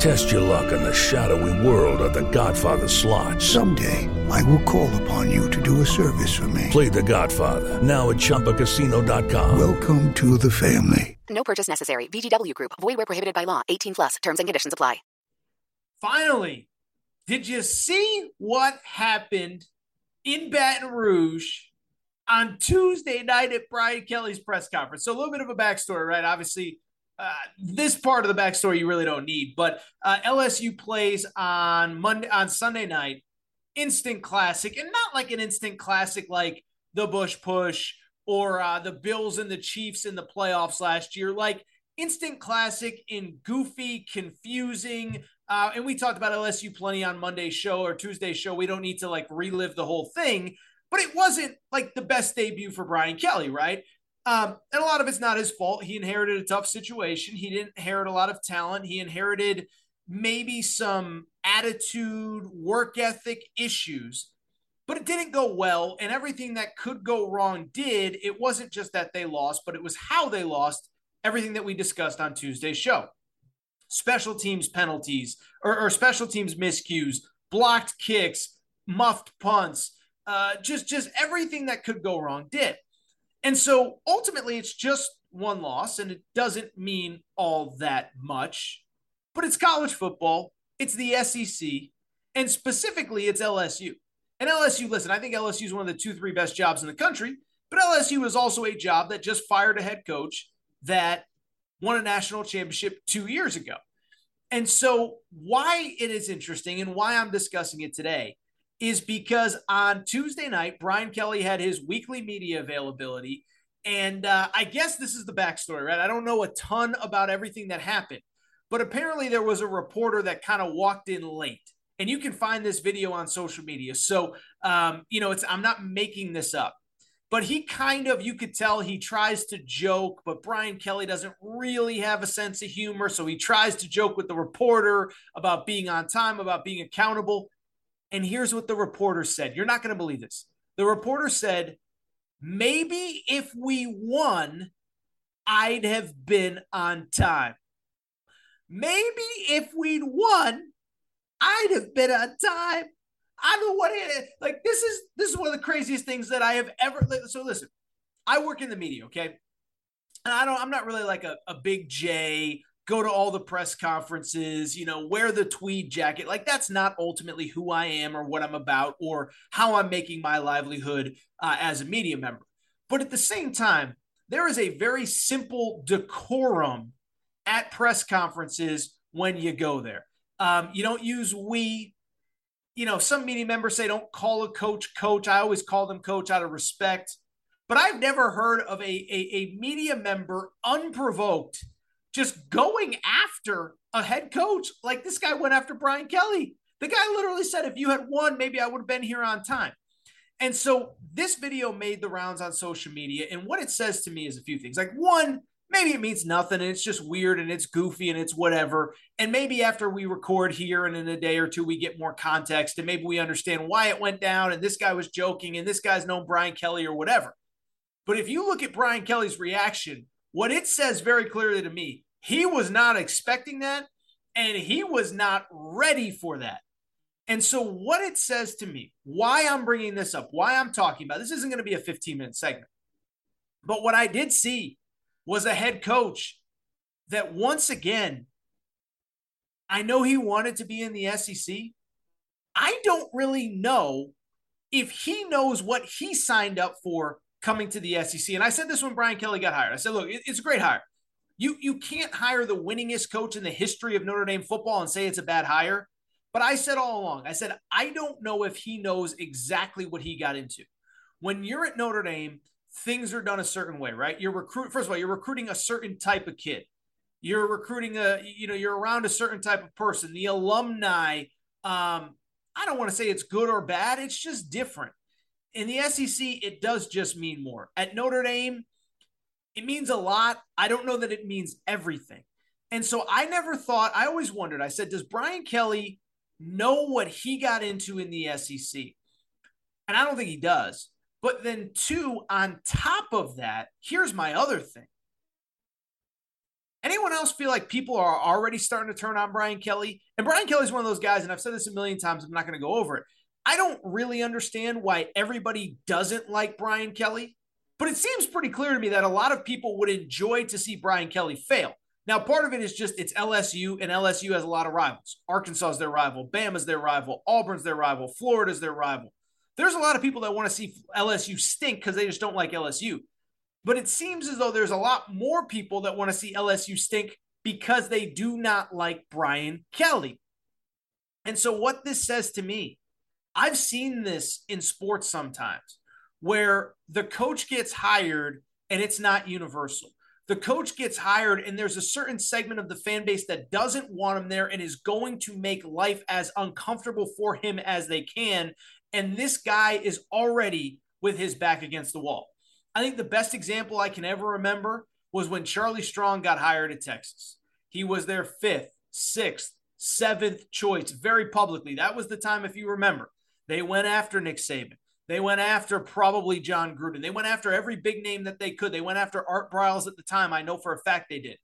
Test your luck in the shadowy world of the Godfather slot. Someday, I will call upon you to do a service for me. Play the Godfather, now at ChumbaCasino.com. Welcome to the family. No purchase necessary. VGW Group. Void where prohibited by law. 18 plus. Terms and conditions apply. Finally, did you see what happened in Baton Rouge on Tuesday night at Brian Kelly's press conference? So a little bit of a backstory, right? Obviously, uh, this part of the backstory you really don't need, but uh, LSU plays on Monday on Sunday night, instant classic, and not like an instant classic like the Bush Push or uh, the Bills and the Chiefs in the playoffs last year, like instant classic in goofy, confusing. Uh, and we talked about LSU plenty on Monday's show or Tuesday's show. We don't need to like relive the whole thing, but it wasn't like the best debut for Brian Kelly, right? Um, and a lot of it's not his fault. He inherited a tough situation. He didn't inherit a lot of talent. He inherited maybe some attitude, work ethic issues, but it didn't go well. And everything that could go wrong did. It wasn't just that they lost, but it was how they lost. Everything that we discussed on Tuesday's show special teams penalties or, or special teams miscues, blocked kicks, muffed punts, uh, just just everything that could go wrong did. And so ultimately, it's just one loss, and it doesn't mean all that much. But it's college football, it's the SEC, and specifically, it's LSU. And LSU, listen, I think LSU is one of the two, three best jobs in the country, but LSU is also a job that just fired a head coach that won a national championship two years ago. And so, why it is interesting and why I'm discussing it today is because on Tuesday night, Brian Kelly had his weekly media availability. And uh, I guess this is the backstory, right? I don't know a ton about everything that happened, but apparently there was a reporter that kind of walked in late. And you can find this video on social media. So, um, you know, it's I'm not making this up, but he kind of, you could tell he tries to joke, but Brian Kelly doesn't really have a sense of humor. So he tries to joke with the reporter about being on time, about being accountable. And here's what the reporter said. You're not going to believe this. The reporter said, maybe if we won, I'd have been on time. Maybe if we'd won, I'd have been on time. I don't what it like. This is this is one of the craziest things that I have ever. So listen, I work in the media, okay, and I don't. I'm not really like a, a big J go to all the press conferences, you know, wear the tweed jacket. Like that's not ultimately who I am or what I'm about or how I'm making my livelihood uh, as a media member. But at the same time, there is a very simple decorum at press conferences when you go there. Um, you don't use we. You know, some media members say don't call a coach coach. I always call them coach out of respect. But I've never heard of a, a, a media member unprovoked just going after a head coach like this guy went after Brian Kelly. The guy literally said, if you had won, maybe I would have been here on time. And so this video made the rounds on social media. And what it says to me is a few things. Like, one, maybe it means nothing and it's just weird and it's goofy and it's whatever. And maybe after we record here and in a day or two, we get more context and maybe we understand why it went down and this guy was joking and this guy's known Brian Kelly or whatever. But if you look at Brian Kelly's reaction, what it says very clearly to me, he was not expecting that and he was not ready for that. And so, what it says to me, why I'm bringing this up, why I'm talking about this isn't going to be a 15 minute segment. But what I did see was a head coach that once again, I know he wanted to be in the SEC. I don't really know if he knows what he signed up for coming to the SEC. And I said this when Brian Kelly got hired. I said, look, it's a great hire. You you can't hire the winningest coach in the history of Notre Dame football and say it's a bad hire. But I said all along, I said I don't know if he knows exactly what he got into. When you're at Notre Dame, things are done a certain way, right? You're recruit first of all, you're recruiting a certain type of kid. You're recruiting a, you know, you're around a certain type of person. The alumni, um, I don't want to say it's good or bad, it's just different. In the SEC, it does just mean more. At Notre Dame, it means a lot. I don't know that it means everything. And so I never thought, I always wondered, I said, does Brian Kelly know what he got into in the SEC? And I don't think he does. But then, two, on top of that, here's my other thing. Anyone else feel like people are already starting to turn on Brian Kelly? And Brian Kelly's one of those guys, and I've said this a million times, I'm not going to go over it. I don't really understand why everybody doesn't like Brian Kelly, but it seems pretty clear to me that a lot of people would enjoy to see Brian Kelly fail. Now, part of it is just it's LSU, and LSU has a lot of rivals. Arkansas is their rival, Bama's their rival, Auburn's their rival, Florida's their rival. There's a lot of people that want to see LSU stink because they just don't like LSU. But it seems as though there's a lot more people that want to see LSU stink because they do not like Brian Kelly. And so, what this says to me, I've seen this in sports sometimes where the coach gets hired and it's not universal. The coach gets hired, and there's a certain segment of the fan base that doesn't want him there and is going to make life as uncomfortable for him as they can. And this guy is already with his back against the wall. I think the best example I can ever remember was when Charlie Strong got hired at Texas. He was their fifth, sixth, seventh choice very publicly. That was the time, if you remember, they went after Nick Saban. They went after probably Jon Gruden. They went after every big name that they could. They went after Art Briles at the time. I know for a fact they did.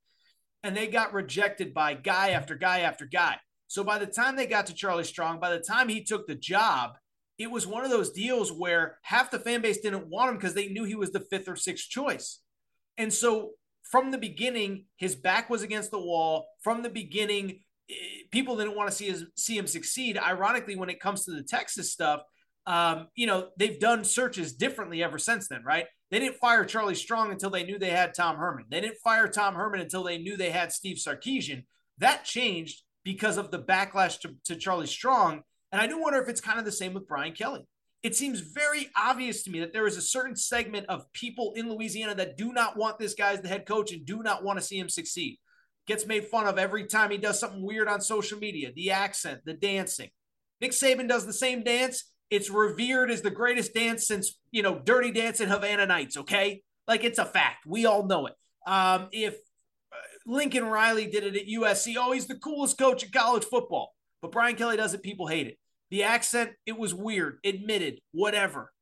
And they got rejected by guy after guy after guy. So by the time they got to Charlie Strong, by the time he took the job, it was one of those deals where half the fan base didn't want him because they knew he was the fifth or sixth choice. And so from the beginning, his back was against the wall. From the beginning, people didn't want to see his, see him succeed. Ironically, when it comes to the Texas stuff, um, you know, they've done searches differently ever since then, right? They didn't fire Charlie Strong until they knew they had Tom Herman. They didn't fire Tom Herman until they knew they had Steve Sarkisian. That changed because of the backlash to, to Charlie Strong. And I do wonder if it's kind of the same with Brian Kelly. It seems very obvious to me that there is a certain segment of people in Louisiana that do not want this guy as the head coach and do not want to see him succeed. Gets made fun of every time he does something weird on social media the accent, the dancing. Nick Saban does the same dance it's revered as the greatest dance since, you know, Dirty Dancing Havana Nights, okay? Like it's a fact. We all know it. Um, if uh, Lincoln Riley did it at USC, oh, he's the coolest coach in college football. But Brian Kelly does it, people hate it. The accent, it was weird, admitted, whatever.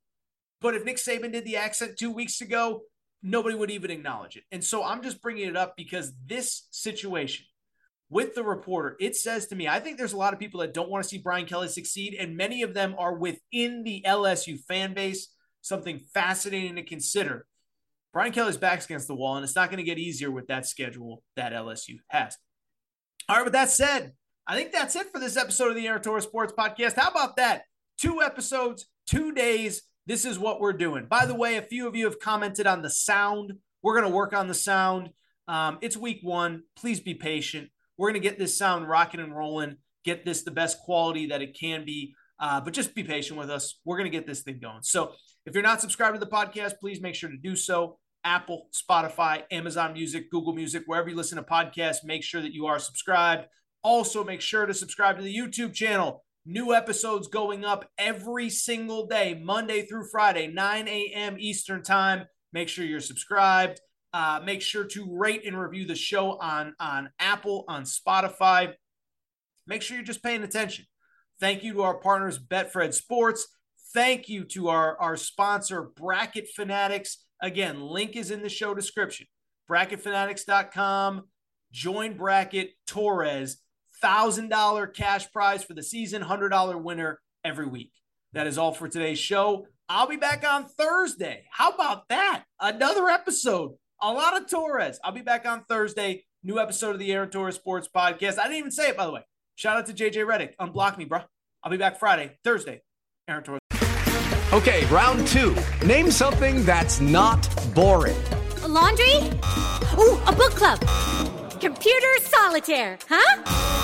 But if Nick Saban did the accent two weeks ago, nobody would even acknowledge it. And so I'm just bringing it up because this situation, with the reporter, it says to me, I think there's a lot of people that don't want to see Brian Kelly succeed, and many of them are within the LSU fan base. Something fascinating to consider. Brian Kelly's back's against the wall, and it's not going to get easier with that schedule that LSU has. All right, with that said, I think that's it for this episode of the Aaron Torres Sports Podcast. How about that? Two episodes, two days. This is what we're doing. By the way, a few of you have commented on the sound. We're going to work on the sound. Um, it's week one. Please be patient. We're going to get this sound rocking and rolling, get this the best quality that it can be. Uh, but just be patient with us. We're going to get this thing going. So if you're not subscribed to the podcast, please make sure to do so. Apple, Spotify, Amazon Music, Google Music, wherever you listen to podcasts, make sure that you are subscribed. Also, make sure to subscribe to the YouTube channel. New episodes going up every single day, Monday through Friday, 9 a.m. Eastern Time. Make sure you're subscribed. Uh, make sure to rate and review the show on, on Apple, on Spotify. Make sure you're just paying attention. Thank you to our partners, Betfred Sports. Thank you to our, our sponsor, Bracket Fanatics. Again, link is in the show description. BracketFanatics.com. Join Bracket Torres. $1,000 cash prize for the season, $100 winner every week. That is all for today's show. I'll be back on Thursday. How about that? Another episode a lot of Torres. I'll be back on Thursday. New episode of the Aaron Torres Sports Podcast. I didn't even say it, by the way. Shout out to JJ Redick. Unblock me, bro. I'll be back Friday, Thursday. Aaron Torres. Okay, round two. Name something that's not boring. A laundry? Ooh, a book club. Computer solitaire, huh?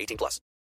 18 plus.